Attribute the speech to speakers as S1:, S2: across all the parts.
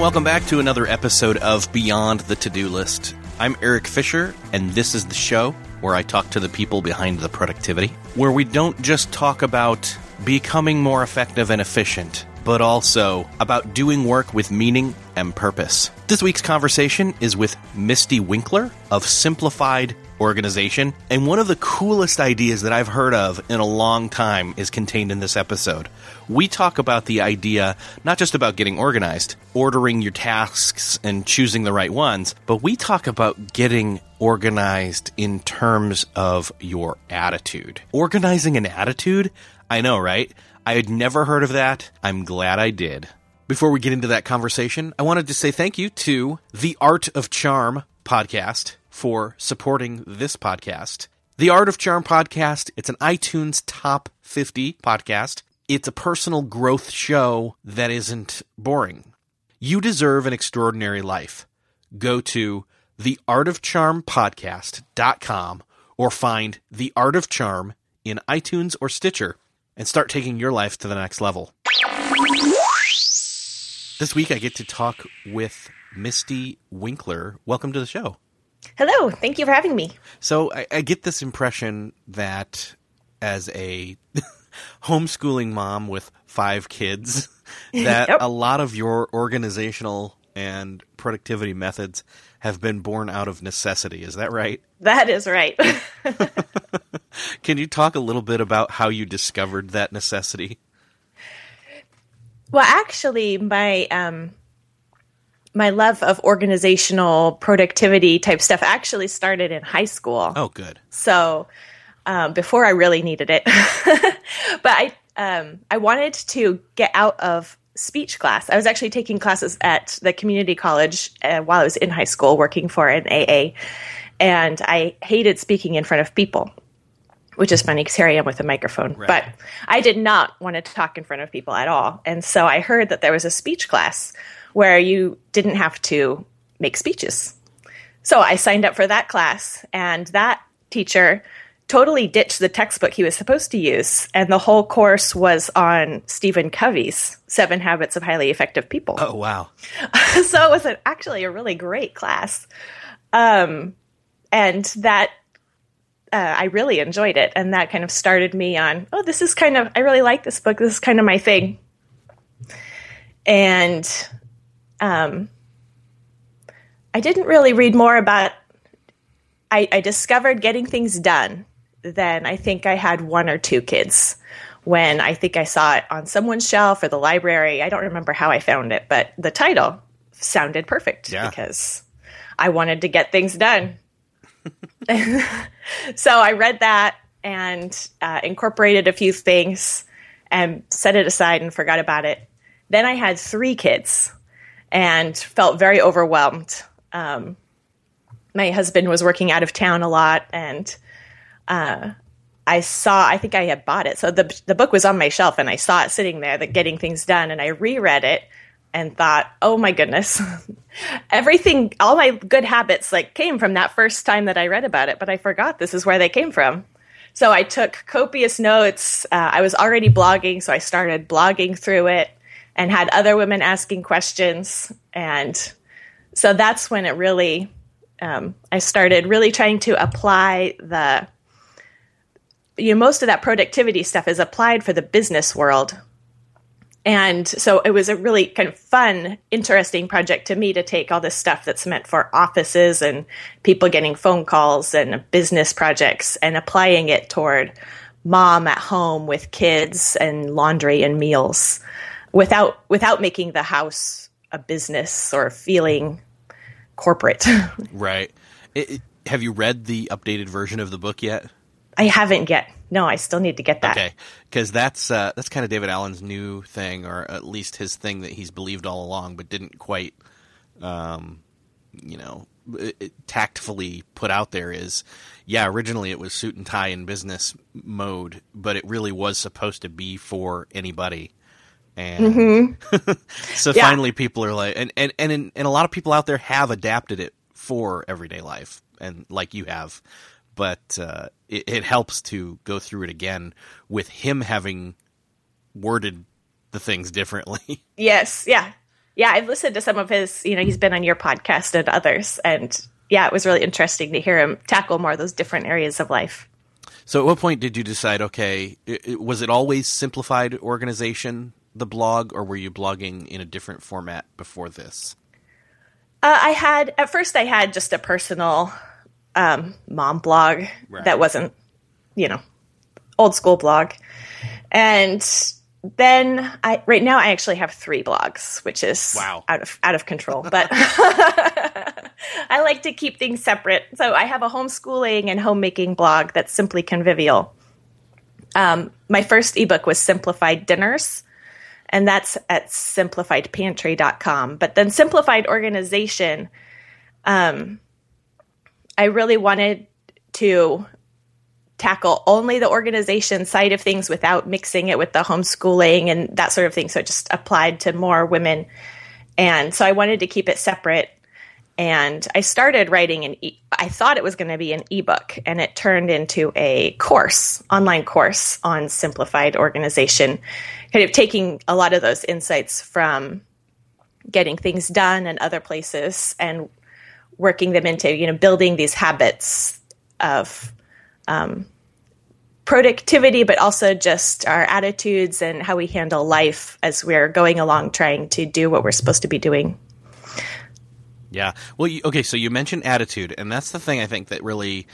S1: And welcome back to another episode of Beyond the To Do List. I'm Erik Fisher, and this is the show where I talk to the people behind the productivity, where we don't just talk about becoming more effective and efficient, but also about doing work with meaning and purpose. This week's conversation is with Mystie Winckler of Simplified Organization, and one of the coolest ideas that I've heard of in a long time is contained in this episode. We talk about the idea not just about getting organized, ordering your tasks and choosing the right ones, but we talk about getting organized in terms of your attitude. Organizing an attitude? I know, right? I had never heard of that. I'm glad I did. Before we get into that conversation, I wanted to say thank you to the Art of Charm podcast for supporting this podcast. The Art of Charm podcast, it's an iTunes top 50 podcast. It's a personal growth show that isn't boring. You deserve an extraordinary life. Go to theartofcharmpodcast.com or find The Art of Charm in iTunes or Stitcher and start taking your life to the next level. This week I get to talk with Mystie Winckler. Welcome to the show.
S2: Hello, thank you for having me.
S1: So I, I get this impression that as a homeschooling mom with five kids, that
S2: Yep.
S1: a lot of your organizational and productivity methods have been born out of necessity. Is that right?
S2: That is right.
S1: Can you talk a little bit about how you discovered that necessity?
S2: well, actually, my um, my love of organizational productivity type stuff actually started in high school.
S1: Oh, good.
S2: So um, before I really needed it, but I um, I wanted to get out of speech class. I was actually taking classes at the community college uh, while I was in high school, working for an AA, and I hated speaking in front of people. Which is funny because here I am with a microphone.
S1: Right.
S2: But I did not want to talk in front of people at all. And so I heard that there was a speech class where you didn't have to make speeches. So I signed up for that class, and that teacher totally ditched the textbook he was supposed to use. And the whole course was on Stephen Covey's Seven Habits of Highly Effective People.
S1: Oh, wow.
S2: so it was an, actually a really great class. Um, and that uh, I really enjoyed it. And that kind of started me on, oh, this is kind of, I really like this book. This is kind of my thing. And um, I didn't really read more about. I, I discovered getting things done. Then I think I had one or two kids when I think I saw it on someone's shelf or the library. I don't remember how I found it, but the title sounded perfect
S1: Yeah.
S2: because I wanted to get things done. so I read that and uh, incorporated a few things and set it aside and forgot about it. Then I had three kids and felt very overwhelmed. Um, my husband was working out of town a lot, and uh, I saw. I think I had bought it, so the the book was on my shelf, and I saw it sitting there, that getting things done, and I reread it and thought, oh my goodness, everything, all my good habits like came from that first time that I read about it, but I forgot this is where they came from. So I took copious notes. Uh, I was already blogging, so I started blogging through it and had other women asking questions. And so that's when it really, um, I started really trying to apply the, you know, most of that productivity stuff is applied for the business world. And so it was a really kind of fun, interesting project to me to take all this stuff that's meant for offices and people getting phone calls and business projects and applying it toward mom at home with kids and laundry and meals without without making the house a business or feeling corporate.
S1: right. It, it, have you read the updated version of the book yet?
S2: I haven't yet. No, I still need to get that.
S1: Okay, because that's uh, that's kind of David Allen's new thing, or at least his thing that he's believed all along, but didn't quite, um, you know, tactfully put out there. Is yeah, originally it was suit and tie in business mode, but it really was supposed to be for anybody. And mm-hmm. so yeah. finally, people are like, and and and, and a lot of people out there have adapted it for everyday life, and like you have but uh, it, it, helps to go through it again with him having worded the things differently.
S2: Yes, yeah, yeah. I've listened to some of his. You know, he's been on your podcast and others, and yeah, it was really interesting to hear him tackle more of those different areas of life.
S1: So, at what point did you decide? Okay, it, it, was it always simplified organization, the blog, or were you blogging in a different format before this?
S2: Uh, I had at first I had just a personal um, mom blog right. that wasn't, you know, old school blog. And then I right now I actually have three blogs, which is
S1: wow.
S2: out of out of control. But I like to keep things separate. So I have a homeschooling and homemaking blog that's simply convivial. Um, my first ebook was Simplified Dinners, and that's at simplifiedpantry.com. But then Simplified Organization, um, I really wanted to tackle only the organization side of things without mixing it with the homeschooling and that sort of thing. So it just applied to more women. And so I wanted to keep it separate. And I started writing an e- I thought it was going to be an ebook and it turned into a course, online course on simplified organization, kind of taking a lot of those insights from getting things done and other places and working them into you know building these habits of um, productivity, but also just our attitudes and how we handle life as we're going along trying to do what we're supposed to be doing.
S1: Yeah. Well, you, okay. So you mentioned attitude, and that's the thing I think that really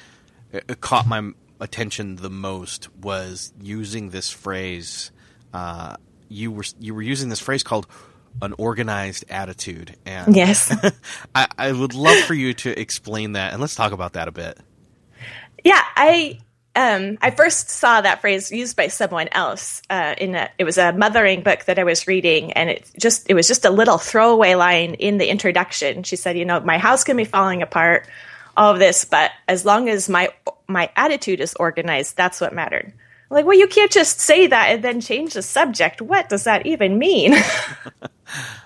S1: uh, caught my attention the most was using this phrase. Uh, you were you were using this phrase called an organized attitude. And
S2: yes,
S1: I, I would love for you to explain that, and let's talk about that a bit.
S2: Yeah, I um, I first saw that phrase used by someone else uh, in a, it was a mothering book that I was reading, and it just it was just a little throwaway line in the introduction. She said, "You know, my house can be falling apart, all of this, but as long as my my attitude is organized, that's what mattered." like, well, you can't just say that and then change the subject. What does that even mean?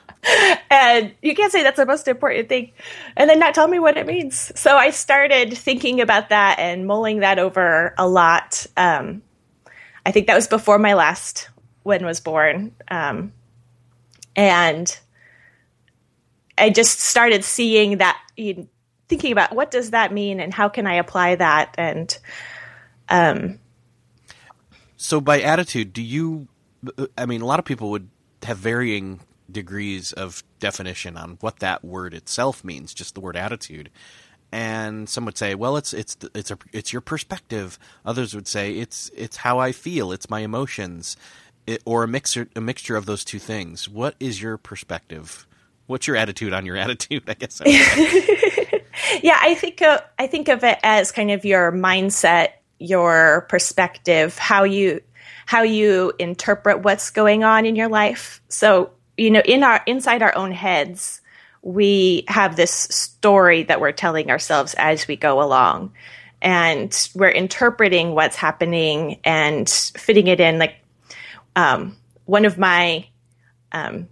S2: and you can't say that's the most important thing and then not tell me what it means. So I started thinking about that and mulling that over a lot. Um, I think that was before my last one was born. Um, and I just started seeing that, you know, thinking about what does that mean and how can I apply that? And, um,
S1: so by attitude, do you? I mean, a lot of people would have varying degrees of definition on what that word itself means, just the word attitude. And some would say, well, it's it's it's a, it's your perspective. Others would say it's it's how I feel, it's my emotions, it, or a mixture a mixture of those two things. What is your perspective? What's your attitude on your attitude? I guess. I
S2: yeah, I think of, I think of it as kind of your mindset your perspective, how you how you interpret what's going on in your life. So, you know, in our inside our own heads, we have this story that we're telling ourselves as we go along. And we're interpreting what's happening and fitting it in. Like um, one of my um,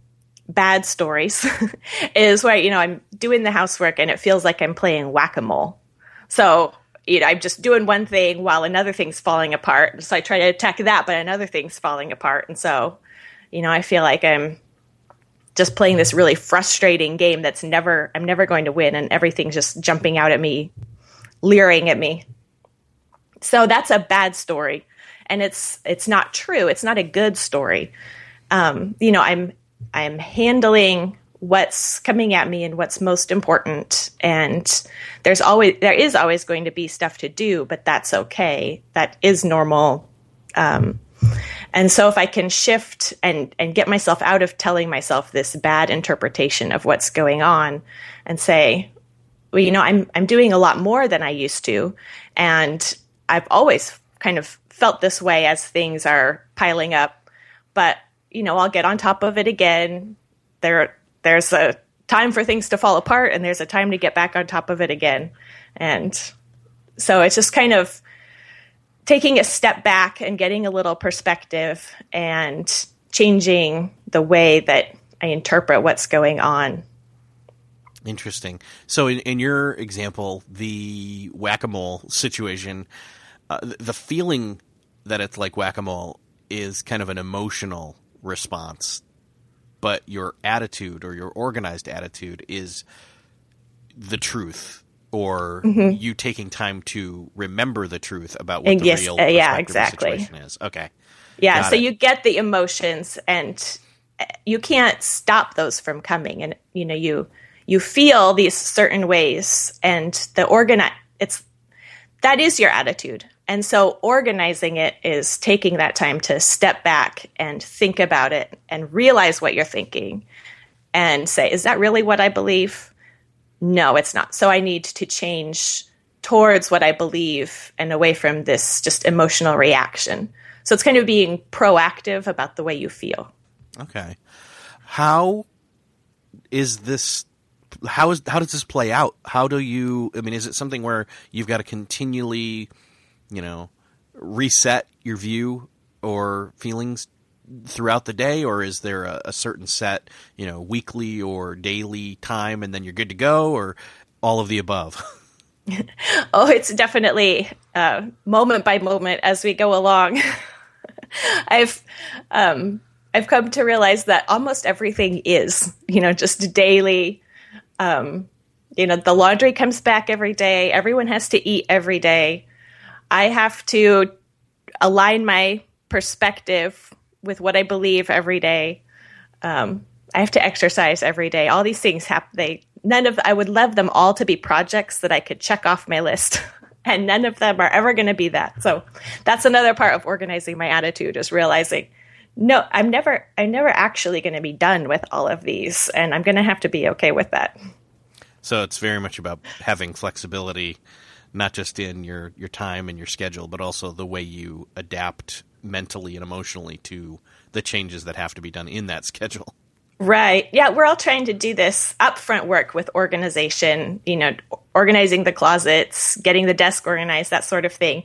S2: bad stories is where, you know, I'm doing the housework and it feels like I'm playing whack a mole. So you know, I'm just doing one thing while another thing's falling apart. So I try to attack that, but another thing's falling apart. And so, you know, I feel like I'm just playing this really frustrating game that's never, I'm never going to win. And everything's just jumping out at me, leering at me. So that's a bad story. And it's, it's not true. It's not a good story. Um, you know, I'm, I'm handling what's coming at me and what's most important and there's always there is always going to be stuff to do but that's okay that is normal um, And so if I can shift and, and get myself out of telling myself this bad interpretation of what's going on and say, well, you know, I'm, I'm doing a lot more than I used to. And I've always kind of felt this way as things are piling up, but you know, I'll get on top of it again. There, there's a time for things to fall apart and there's a time to get back on top of it again. And so it's just kind of taking a step back and getting a little perspective and changing the way that I interpret what's going on.
S1: Interesting. So, in, in your example, the whack a mole situation, uh, the feeling that it's like whack a mole is kind of an emotional response, but your attitude or your organized attitude is the truth or mm-hmm. you taking time to remember the truth about what and the yes, real uh, yeah exactly situation is. Okay.
S2: Yeah, Got so it. you get the emotions and uh, you can't stop those from coming and you know you you feel these certain ways and the organize it's that is your attitude. And so organizing it is taking that time to step back and think about it and realize what you're thinking and say, is that really what I believe? No, it's not. So I need to change towards what I believe and away from this just emotional reaction. So it's kind of being proactive about the way you feel.
S1: Okay. How is this how is how does this play out? How do you I mean is it something where you've got to continually, you know, reset your view or feelings throughout the day, or is there a, a, certain set, you know, weekly or daily time, and then you're good to go, or all of the above?
S2: oh, it's definitely uh, moment by moment as we go along. I've um, I've come to realize that almost everything is, you know, just daily. Um, you know, the laundry comes back every day. Everyone has to eat every day. I have to align my perspective with what I believe every day. Um, I have to exercise every day. All these things happen. They none of I would love them all to be projects that I could check off my list, and none of them are ever going to be that. So that's another part of organizing my attitude is realizing, no, I'm never I'm never actually going to be done with all of these, and I'm going to have to be okay with that.
S1: So it's very much about having flexibility, not just in your your time and your schedule, but also the way you adapt mentally and emotionally to the changes that have to be done in that schedule.
S2: Right. Yeah, we're all trying to do this upfront work with organization, you know, organizing the closets, getting the desk organized, that sort of thing.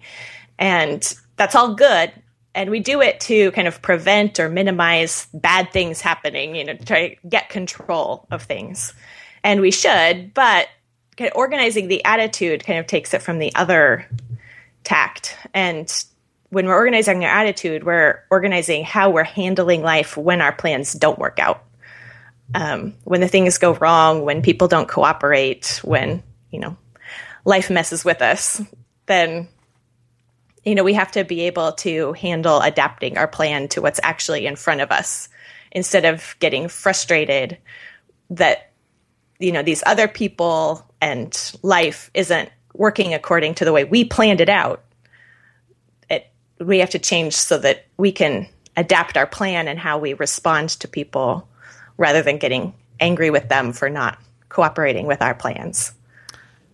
S2: And that's all good. And we do it to kind of prevent or minimize bad things happening, you know, to try to get control of things. And we should, but kind of organizing the attitude kind of takes it from the other tact. And when we're organizing our attitude, we're organizing how we're handling life when our plans don't work out. Um, when the things go wrong, when people don't cooperate, when, you know, life messes with us, then, you know, we have to be able to handle adapting our plan to what's actually in front of us instead of getting frustrated that, you know, these other people and life isn't working according to the way we planned it out we have to change so that we can adapt our plan and how we respond to people rather than getting angry with them for not cooperating with our plans.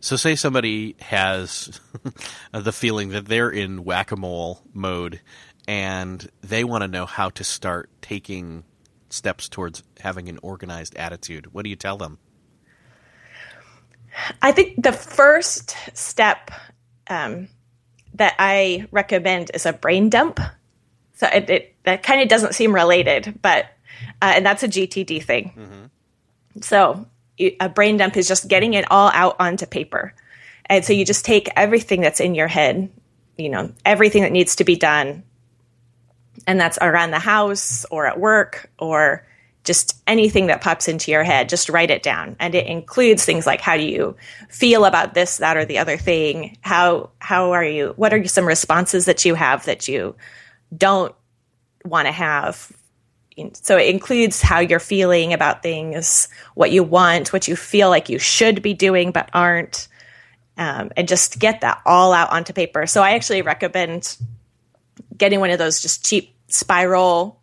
S1: So, say somebody has the feeling that they're in whack a mole mode and they want to know how to start taking steps towards having an organized attitude. What do you tell them?
S2: I think the first step um, that I recommend is a brain dump. So it, it that kind of doesn't seem related, but uh, and that's a GTD thing. Mm-hmm. So a brain dump is just getting it all out onto paper, and so you just take everything that's in your head, you know, everything that needs to be done, and that's around the house or at work or just anything that pops into your head, just write it down. And it includes things like how do you feel about this, that, or the other thing? How how are you? What are some responses that you have that you don't want to have? So it includes how you're feeling about things, what you want, what you feel like you should be doing but aren't, um, and just get that all out onto paper. So I actually recommend getting one of those just cheap spiral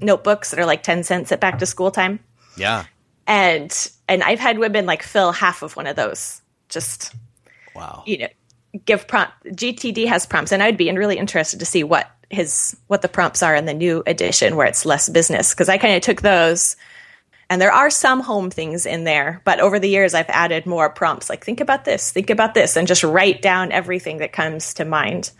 S2: notebooks that are like 10 cents at back to school time.
S1: Yeah.
S2: And and I've had women like fill half of one of those. Just
S1: Wow.
S2: you know, give prompt GTD has prompts and I'd be really interested to see what his what the prompts are in the new edition where it's less business because I kind of took those and there are some home things in there, but over the years I've added more prompts like think about this, think about this and just write down everything that comes to mind.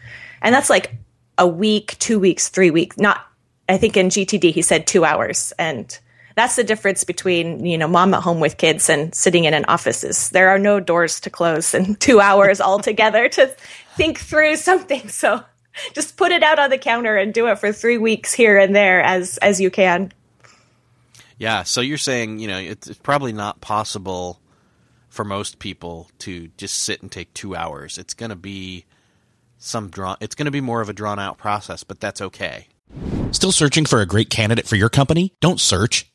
S2: And that's like a week, 2 weeks, 3 weeks. Not I think in GTD he said 2 hours and that's the difference between you know mom at home with kids and sitting in an office is there are no doors to close and two hours altogether to think through something so just put it out on the counter and do it for three weeks here and there as as you can
S1: Yeah. So you're saying, you know, it's, probably not possible for most people to just sit and take two hours. It's going to be some drawn. It's going to be more of a drawn out process, but that's okay.
S3: Still searching for a great candidate for your company? Don't search,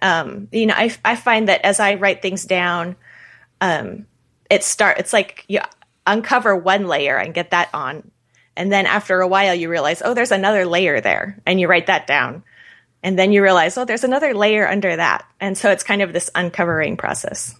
S2: Um, you know, I, I find that as I write things down, um, it start. It's like you uncover one layer and get that on, and then after a while, you realize, oh, there's another layer there, and you write that down, and then you realize, oh, there's another layer under that, and so it's kind of this uncovering process.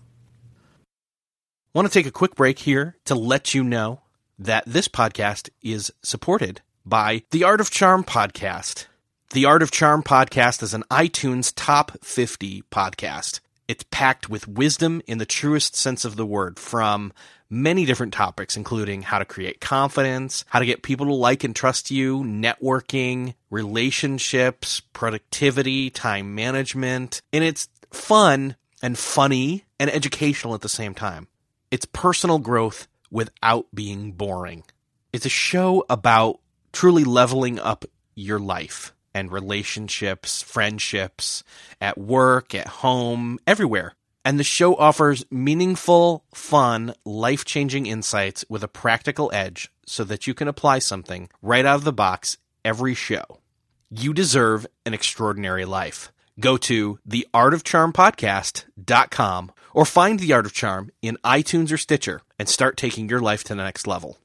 S1: I want to take a quick break here to let you know that this podcast is supported by the Art of Charm podcast. The Art of Charm podcast is an iTunes top 50 podcast. It's packed with wisdom in the truest sense of the word from many different topics, including how to create confidence, how to get people to like and trust you, networking, relationships, productivity, time management. And it's fun and funny and educational at the same time. It's personal growth without being boring. It's a show about truly leveling up your life and relationships, friendships, at work, at home, everywhere. And the show offers meaningful, fun, life changing insights with a practical edge so that you can apply something right out of the box every show. You deserve an extraordinary life. Go to theartofcharmpodcast.com or find The Art of Charm in iTunes or Stitcher and start taking your life to the next level.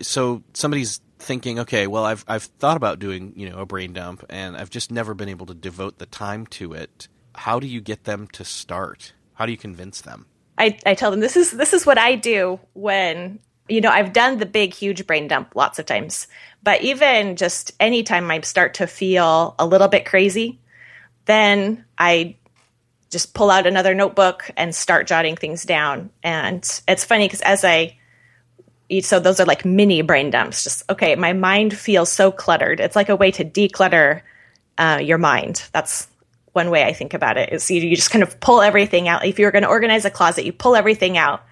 S1: So somebody's thinking, okay, well, I've I've thought about doing you know a brain dump, and I've just never been able to devote the time to it. How do you get them to start? How do you convince them?
S2: I, I tell them this is this is what I do when you know I've done the big huge brain dump lots of times, but even just anytime I start to feel a little bit crazy, then I just pull out another notebook and start jotting things down. And it's funny because as I so those are like mini brain dumps. Just okay, my mind feels so cluttered. It's like a way to declutter uh, your mind. That's one way I think about it. Is you, you just kind of pull everything out. If you're going to organize a closet, you pull everything out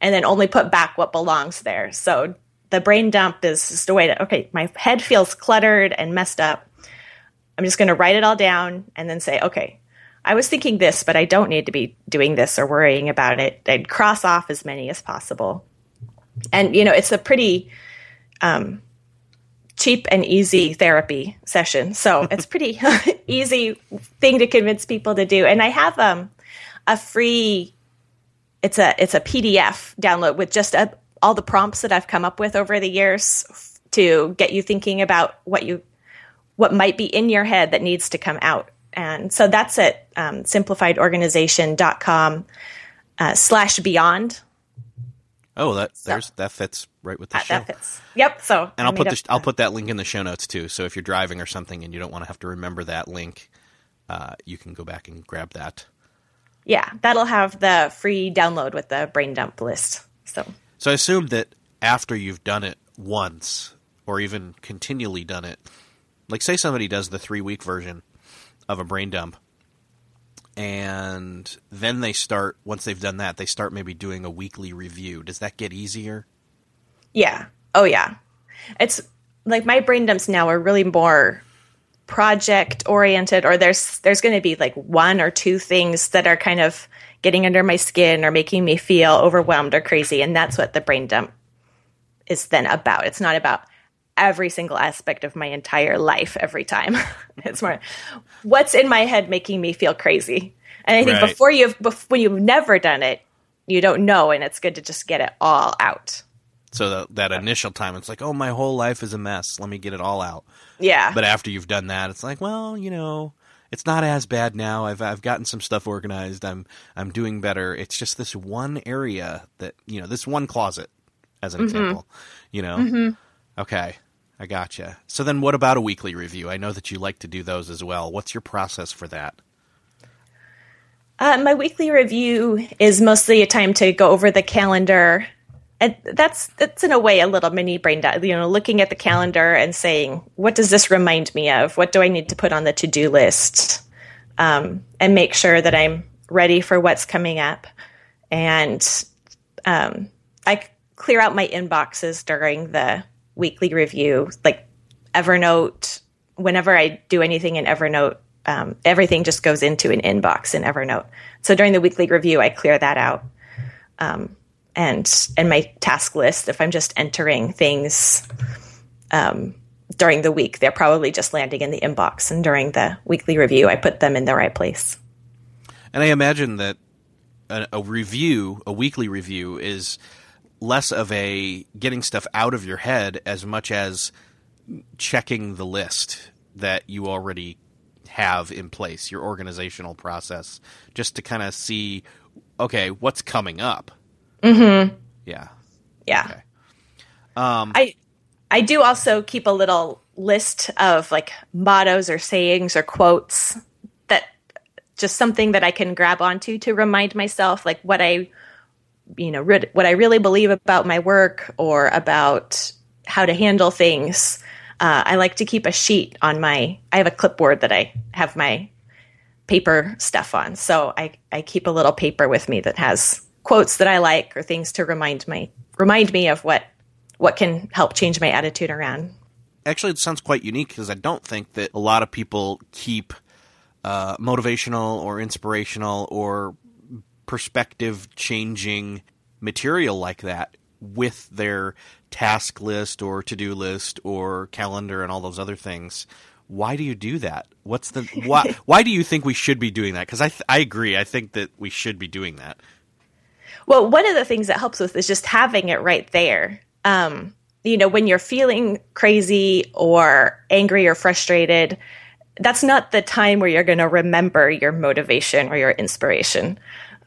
S2: and then only put back what belongs there. So the brain dump is just a way to okay, my head feels cluttered and messed up. I'm just going to write it all down and then say, okay, I was thinking this, but I don't need to be doing this or worrying about it. I'd cross off as many as possible and you know it's a pretty um, cheap and easy therapy session. So it's pretty easy thing to convince people to do. And i have um, a free it's a it's a pdf download with just a, all the prompts that i've come up with over the years to get you thinking about what you what might be in your head that needs to come out. And so that's at um, simplifiedorganization.com uh, slash beyond
S1: Oh, that so, that fits right with the uh, show.
S2: That fits. Yep. So
S1: and I'll put the, I'll put that link in the show notes too. So if you're driving or something and you don't want to have to remember that link, uh, you can go back and grab that.
S2: Yeah, that'll have the free download with the brain dump list. So
S1: so I assume that after you've done it once or even continually done it, like say somebody does the three week version of a brain dump and then they start once they've done that they start maybe doing a weekly review. Does that get easier?
S2: Yeah. Oh yeah. It's like my brain dumps now are really more project oriented or there's there's going to be like one or two things that are kind of getting under my skin or making me feel overwhelmed or crazy and that's what the brain dump is then about. It's not about every single aspect of my entire life every time. it's more what's in my head making me feel crazy. And I think right. before you've before, when you've never done it, you don't know, and it's good to just get it all out.
S1: So that, that initial time, it's like, oh, my whole life is a mess. Let me get it all out.
S2: Yeah.
S1: But after you've done that, it's like, well, you know, it's not as bad now. I've I've gotten some stuff organized. I'm I'm doing better. It's just this one area that you know, this one closet, as an mm-hmm. example. You know.
S2: Mm-hmm.
S1: Okay. I gotcha. So then, what about a weekly review? I know that you like to do those as well. What's your process for that?
S2: Uh, my weekly review is mostly a time to go over the calendar. And that's that's in a way a little mini brain dump. You know, looking at the calendar and saying, "What does this remind me of? What do I need to put on the to do list?" Um, and make sure that I'm ready for what's coming up. And um, I clear out my inboxes during the weekly review, like Evernote. Whenever I do anything in Evernote, um, everything just goes into an inbox in Evernote. So during the weekly review, I clear that out. Um, and and my task list, if I'm just entering things um, during the week, they're probably just landing in the inbox. And during the weekly review, I put them in the right place.
S1: And I imagine that a, a review, a weekly review, is less of a getting stuff out of your head as much as checking the list that you already have in place, your organizational process, just to kind of see, okay, what's coming up.
S2: Mm-hmm.
S1: Yeah.
S2: Yeah.
S1: Okay. Um,
S2: I I do also keep a little list of like mottos or sayings or quotes that just something that I can grab onto to remind myself like what I you know re- what I really believe about my work or about how to handle things. Uh, I like to keep a sheet on my. I have a clipboard that I have my paper stuff on, so I I keep a little paper with me that has quotes that I like or things to remind my remind me of what what can help change my attitude around.
S1: Actually, it sounds quite unique because I don't think that a lot of people keep uh, motivational or inspirational or perspective changing material like that with their task list or to do list or calendar and all those other things. why do you do that? What's the why? why do you think we should be doing that? Because I th- I agree. I think that we should be doing that.
S2: Well, one of the things that helps with is just having it right there. Um, you know, when you're feeling crazy or angry or frustrated, that's not the time where you're going to remember your motivation or your inspiration.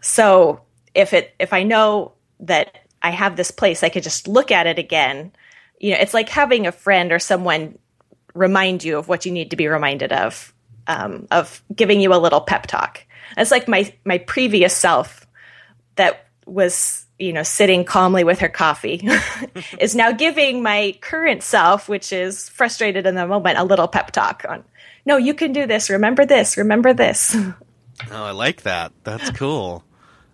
S2: So if it if I know that I have this place, I could just look at it again. You know, it's like having a friend or someone remind you of what you need to be reminded of, um, of giving you a little pep talk. It's like my my previous self that was you know sitting calmly with her coffee is now giving my current self, which is frustrated in the moment, a little pep talk on. No, you can do this. Remember this. Remember this.
S1: Oh, I like that. That's cool.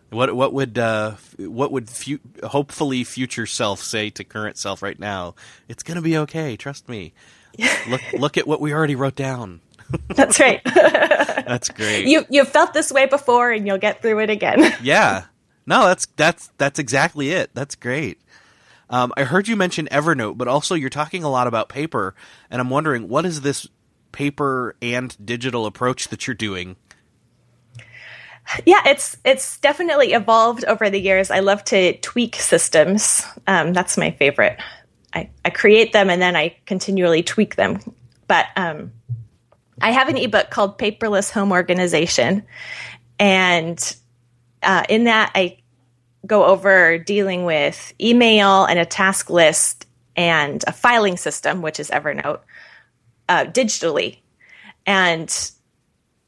S1: What what would uh, what would fu- hopefully future self say to current self right now? It's gonna be okay. Trust me. look look at what we already wrote down.
S2: That's right.
S1: that's great.
S2: You you've felt this way before, and you'll get through it again.
S1: yeah. No, that's that's that's exactly it. That's great. Um, I heard you mention Evernote, but also you're talking a lot about paper, and I'm wondering what is this paper and digital approach that you're doing
S2: yeah, it's it's definitely evolved over the years. I love to tweak systems. Um, that's my favorite. I, I create them and then I continually tweak them. But um, I have an ebook called Paperless Home Organization, and uh, in that I go over dealing with email and a task list and a filing system, which is Evernote, uh, digitally. And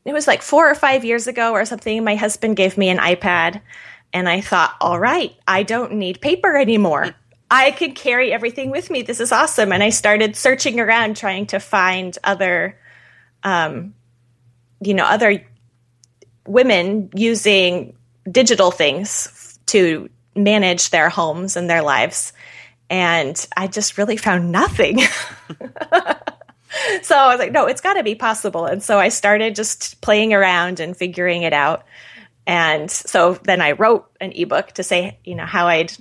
S2: it was like four or five years ago or something. My husband gave me an iPad, and I thought, all right, I don't need paper anymore. I can carry everything with me. This is awesome. And I started searching around trying to find other, um, you know, other women using digital things to manage their homes and their lives. And I just really found nothing. so I was like, no, it's got to be possible. And so I started just playing around and figuring it out. And so then I wrote an ebook to say, you know, how I'd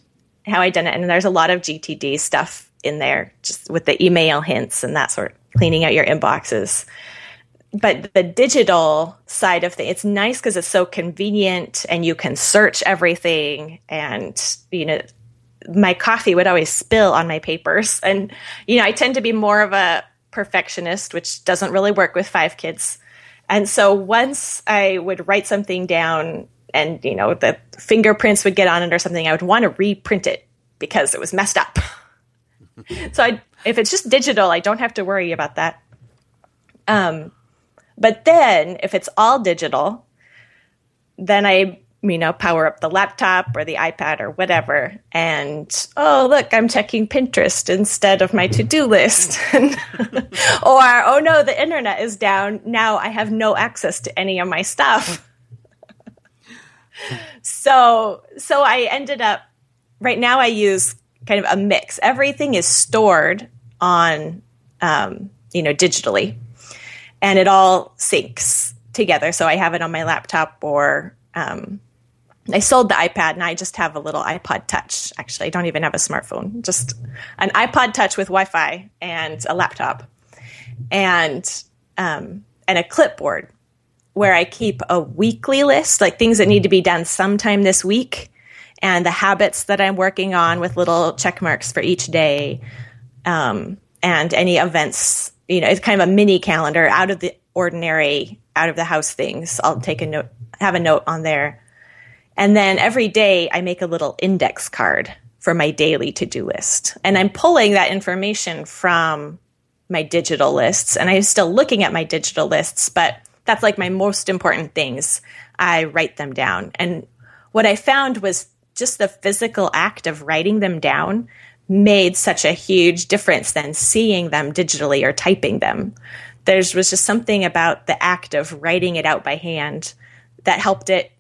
S2: how I'd done it. And there's a lot of GTD stuff in there, just with the email hints and that sort, of cleaning out your inboxes. But the digital side of things, it's nice because it's so convenient and you can search everything. And you know, my coffee would always spill on my papers, and you know, I tend to be more of a perfectionist, which doesn't really work with five kids. And so once I would write something down and, you know, the fingerprints would get on it or something, I would want to reprint it because it was messed up. so I, if it's just digital, I don't have to worry about that. Um, but then if it's all digital, then I you know, power up the laptop or the iPad or whatever. And oh, look, I'm checking Pinterest instead of my to do list. or, oh no, the internet is down. Now I have no access to any of my stuff. so, so I ended up, right now I use kind of a mix. Everything is stored on, um, you know, digitally and it all syncs together. So I have it on my laptop or, um, I sold the iPad and I just have a little iPod Touch. Actually, I don't even have a smartphone, just an iPod Touch with Wi Fi and a laptop and, um, and a clipboard where I keep a weekly list, like things that need to be done sometime this week, and the habits that I'm working on with little check marks for each day, um, and any events. You know, it's kind of a mini calendar out of the ordinary, out of the house things. I'll take a note, have a note on there and then every day I make a little index card for my daily to do list. And I'm pulling that information from my digital lists. And I'm still looking at my digital lists, but that's like my most important things. I write them down. And what I found was just the physical act of writing them down made such a huge difference than seeing them digitally or typing them. There was just something about the act of writing it out by hand that helped it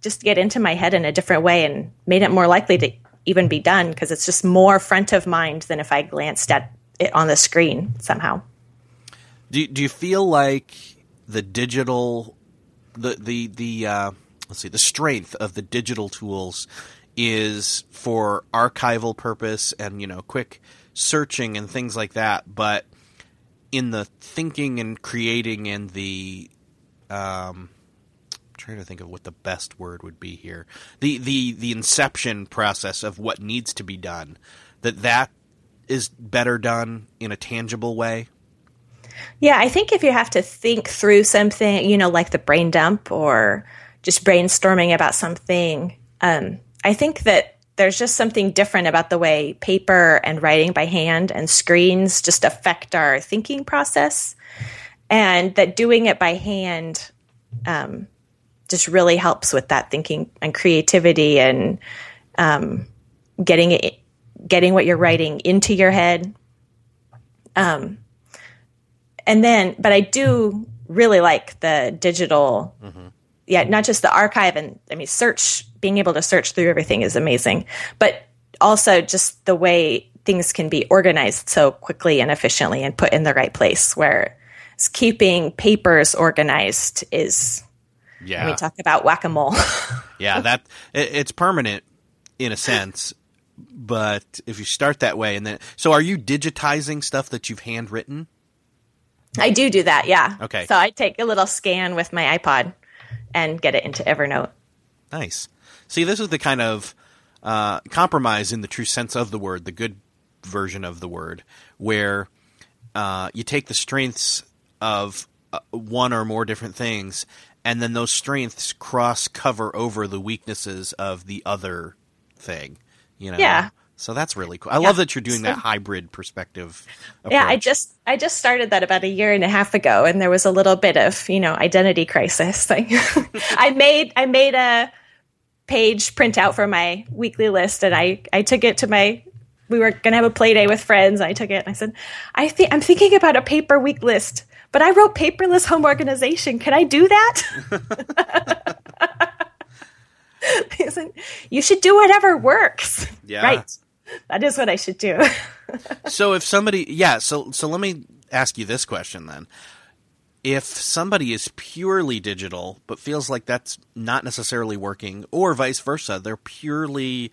S2: just get into my head in a different way and made it more likely to even be done because it's just more front of mind than if I glanced at it on the screen somehow.
S1: Do do you feel like the digital the the the uh, let's see the strength of the digital tools is for archival purpose and you know quick searching and things like that, but in the thinking and creating and the um, trying to think of what the best word would be here. The the the inception process of what needs to be done. That that is better done in a tangible way.
S2: Yeah, I think if you have to think through something, you know, like the brain dump or just brainstorming about something, um, I think that there's just something different about the way paper and writing by hand and screens just affect our thinking process. And that doing it by hand um, just really helps with that thinking and creativity and um, getting it, getting what you're writing into your head. Um, and then, but I do really like the digital. Mm-hmm. Yeah, not just the archive and I mean, search, being able to search through everything is amazing, but also just the way things can be organized so quickly and efficiently and put in the right place where keeping papers organized is yeah. I mean, talk about whack a mole.
S1: yeah, that it, it's permanent in a sense, but if you start that way and then, so are you digitizing stuff that you've handwritten?
S2: I do do that, yeah.
S1: Okay.
S2: So I take a little scan with my iPod and get it into Evernote.
S1: Nice. See, this is the kind of uh, compromise in the true sense of the word, the good version of the word, where uh, you take the strengths of uh, one or more different things, and then those strengths cross cover over the weaknesses of the other thing. You know?
S2: Yeah.
S1: So that's really cool. I yeah. love that you're doing that hybrid perspective. Approach.
S2: Yeah, I just I just started that about a year and a half ago, and there was a little bit of you know identity crisis. Thing. I made I made a page printout for my weekly list, and I I took it to my. We were gonna have a play day with friends. I took it and I said, I think I'm thinking about a paper week list, but I wrote paperless home organization. Can I do that? you should do whatever works.
S1: Yeah.
S2: Right that is what I should do.
S1: so if somebody, yeah, so so let me ask you this question then. If somebody is purely digital but feels like that's not necessarily working, or vice versa, they're purely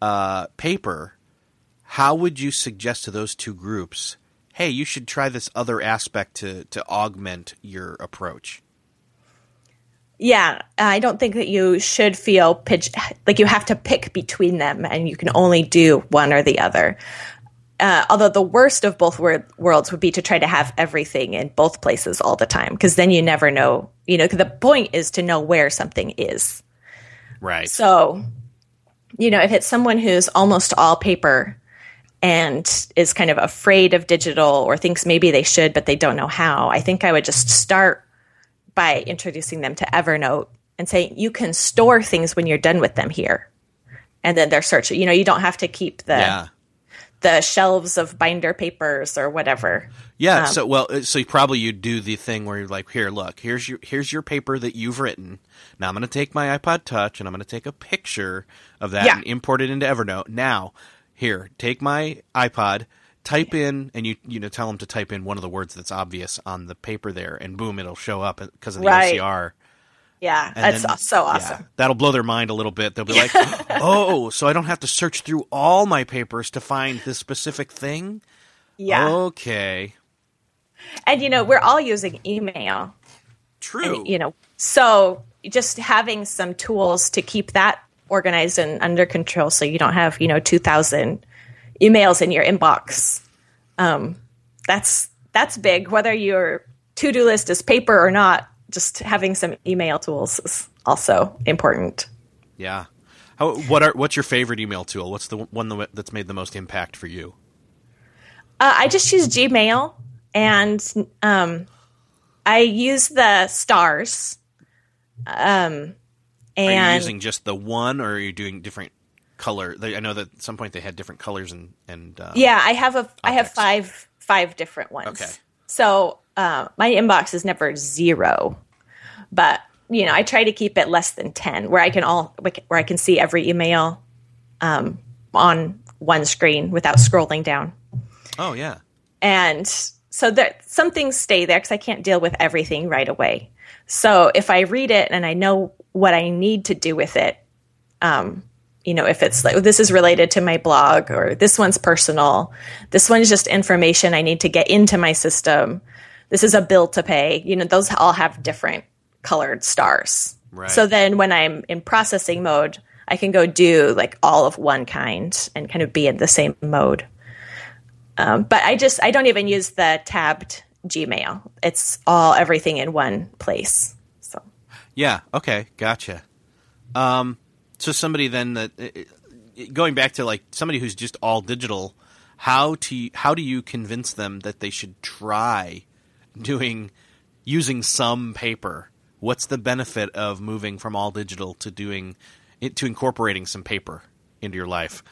S1: uh, paper, how would you suggest to those two groups, hey, you should try this other aspect to to augment your approach?
S2: Yeah, I don't think that you should feel pitch like you have to pick between them and you can only do one or the other. Uh, although the worst of both wor- worlds would be to try to have everything in both places all the time because then you never know. You know, the point is to know where something is.
S1: Right.
S2: So, you know, if it's someone who's almost all paper and is kind of afraid of digital or thinks maybe they should but they don't know how, I think I would just start by introducing them to Evernote and saying you can store things when you're done with them here. And then they're searching. You know, you don't have to keep the
S1: yeah.
S2: the shelves of binder papers or whatever.
S1: Yeah. Um, so well, uh, so probably you do the thing where you're like, here, look, here's your here's your paper that you've written. Now I'm going to take my iPod Touch and I'm going to take a picture of that
S2: yeah.
S1: and import it into Evernote. Now, here, take my iPod type in and you you know tell them to type in one of the words that's obvious on the paper there and boom it'll show up because of the
S2: right.
S1: OCR.
S2: Yeah, and that's then, so awesome. Yeah,
S1: that'll blow their mind a little bit. They'll be like, "Oh, so I don't have to search through all my papers to find this specific thing?"
S2: Yeah.
S1: Okay.
S2: And you know, we're all using email.
S1: True.
S2: And, you know, so just having some tools to keep that organized and under control so you don't have, you know, 2000 emails in your inbox. Um, that's that's big. Whether your to do list is paper or not, just having some email tools is also important.
S1: Yeah. How, what are what's your favorite email tool? What's the one that's made the most impact for you?
S2: Uh, I just use Gmail, and um, I use the stars. Um, and
S1: are you using just the one, or are you doing different color. I know that at some point they had different colors and and uh,
S2: yeah, I have a I have five five different ones.
S1: Okay,
S2: so uh, my inbox is never zero, but you know I try to keep it less than ten, where I can all where I can see every email um, on one screen without scrolling down.
S1: Oh yeah,
S2: and so that some things stay there because I can't deal with everything right away. So if I read it and I know what I need to do with it, um, you know, if it's like this is related to my blog or this one's personal, this one's just information I need to get into my system. This is a bill to pay. You know, those all have different colored stars.
S1: Right.
S2: So then when I'm in processing mode, I can go do like all of one kind and kind of be in the same mode. Um, but I just I don't even use the tabbed Gmail. It's all everything in one place. So
S1: Yeah. Okay. Gotcha. Um, so somebody then that uh, going back to like somebody who's just all digital, how to how do you convince them that they should try doing using some paper? What's the benefit of moving from all digital to doing it to incorporating some paper into your life?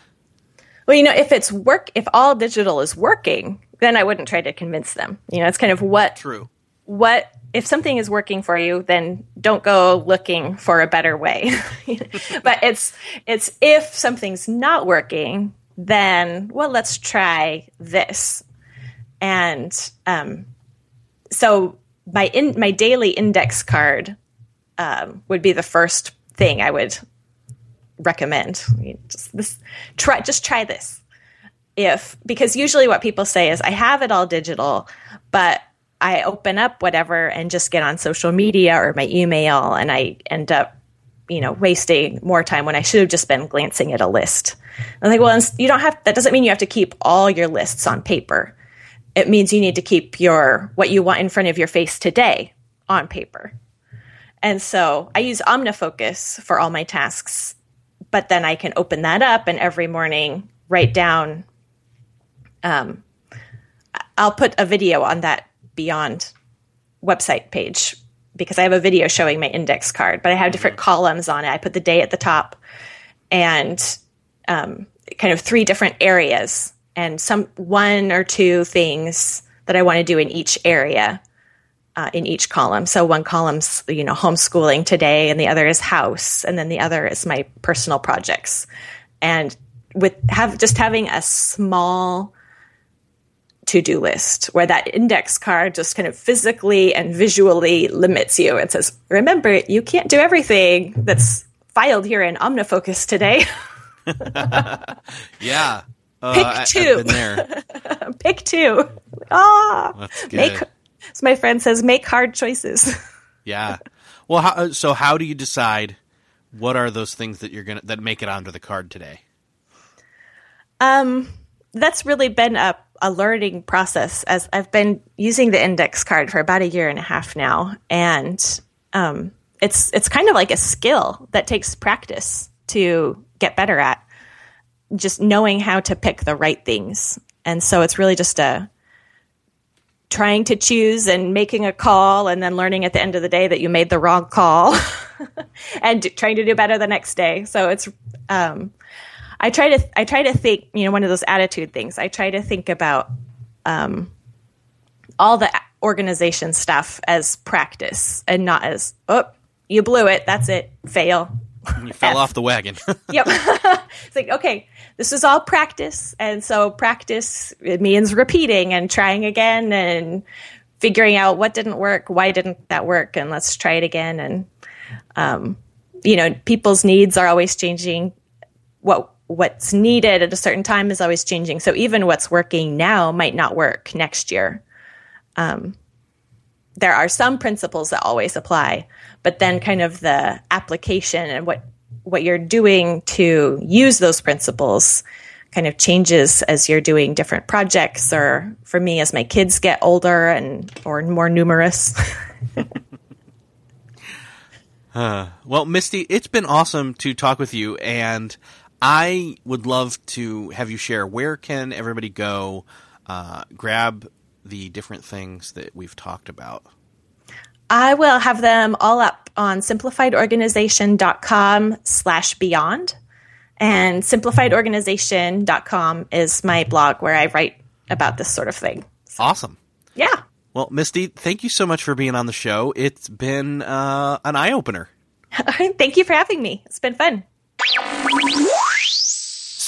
S2: Well, you know, if it's work, if all digital is working, then I wouldn't try to convince them. You know, it's kind of what
S1: True.
S2: what if something is working for you, then don't go looking for a better way. but it's it's if something's not working, then well, let's try this. And um, so my in my daily index card um, would be the first thing I would recommend. Just this try just try this. If because usually what people say is I have it all digital, but I open up whatever and just get on social media or my email and I end up you know wasting more time when I should have just been glancing at a list. I'm like, well, you don't have that doesn't mean you have to keep all your lists on paper. It means you need to keep your what you want in front of your face today on paper. And so I use OmniFocus for all my tasks but then I can open that up and every morning write down. Um, I'll put a video on that Beyond website page because I have a video showing my index card, but I have different columns on it. I put the day at the top and um, kind of three different areas and some one or two things that I want to do in each area. Uh, in each column. So one column's you know homeschooling today, and the other is house, and then the other is my personal projects. And with have just having a small to do list where that index card just kind of physically and visually limits you. It says, "Remember, you can't do everything that's filed here in OmniFocus today."
S1: Yeah. Uh,
S2: Pick
S1: I- I've
S2: two.
S1: been there.
S2: Pick two. Ah, make. As my friend says, make hard choices.
S1: Yeah. Well, how, so how do you decide what are those things that you're gonna that make it onto the card today?
S2: Um, that's really been a, a learning process as I've been using the index card for about a year and a half now. And um, it's it's kind of like a skill that takes practice to get better at just knowing how to pick the right things. And so it's really just a trying to choose and making a call and then learning at the end of the day that you made the wrong call and trying to do better the next day. So it's um, I try to I try to think, you know, one of those attitude things. I try to think about um, all the organization stuff as practice and not as oh you blew it, that's it, fail.
S1: You fell off the wagon.
S2: Yep. it's like, okay, this is all practice. And so practice it means repeating and trying again and figuring out what didn't work, why didn't that work, and let's try it again. And um, you know, people's needs are always changing. What what's needed at a certain time is always changing. So even what's working now might not work next year. Um, there are some principles that always apply, but then kind of the application and what what you're doing to use those principles kind of changes as you're doing different projects or for me as my kids get older and or more numerous
S1: well, Mystie, it's been awesome to talk with you, and I would love to have you share where can everybody go uh, grab the different things that we've talked about.
S2: I will have them all up on simplifiedorganization.com slash beyond. And simplifiedorganization.com is my blog where I write about this sort of thing.
S1: Awesome.
S2: Yeah.
S1: Well, Mystie, thank you so much for being on the show. It's been uh, an eye opener.
S2: Thank you for having me. It's been fun.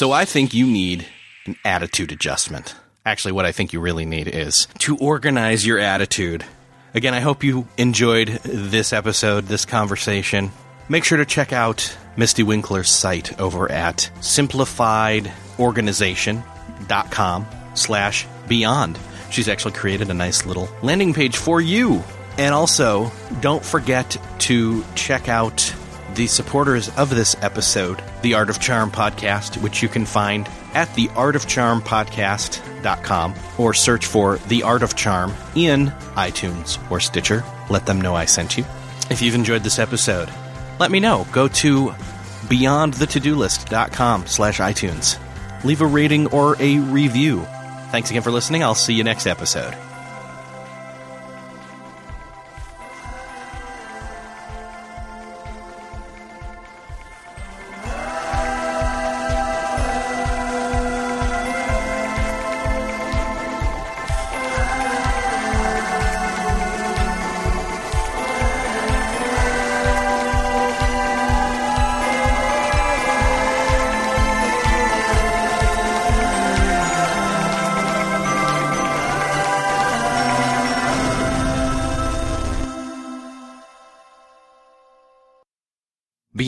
S1: So I think you need an attitude adjustment. Actually, what I think you really need is to organize your attitude. Again, I hope you enjoyed this episode, this conversation.
S3: make sure to check out Mystie Winckler's site over at simplifiedorganization.com slash beyond. She's actually created a nice little landing page for you. And also, don't forget to check out the supporters of this episode, the Art of Charm podcast, which you can find at theartofcharmpodcast.com or search for The Art of Charm in iTunes or Stitcher. Let them know I sent you. If you've enjoyed this episode, let me know. Go to beyondthetodolist.com slash iTunes. Leave a rating or a review. Thanks again for listening. I'll see you next episode.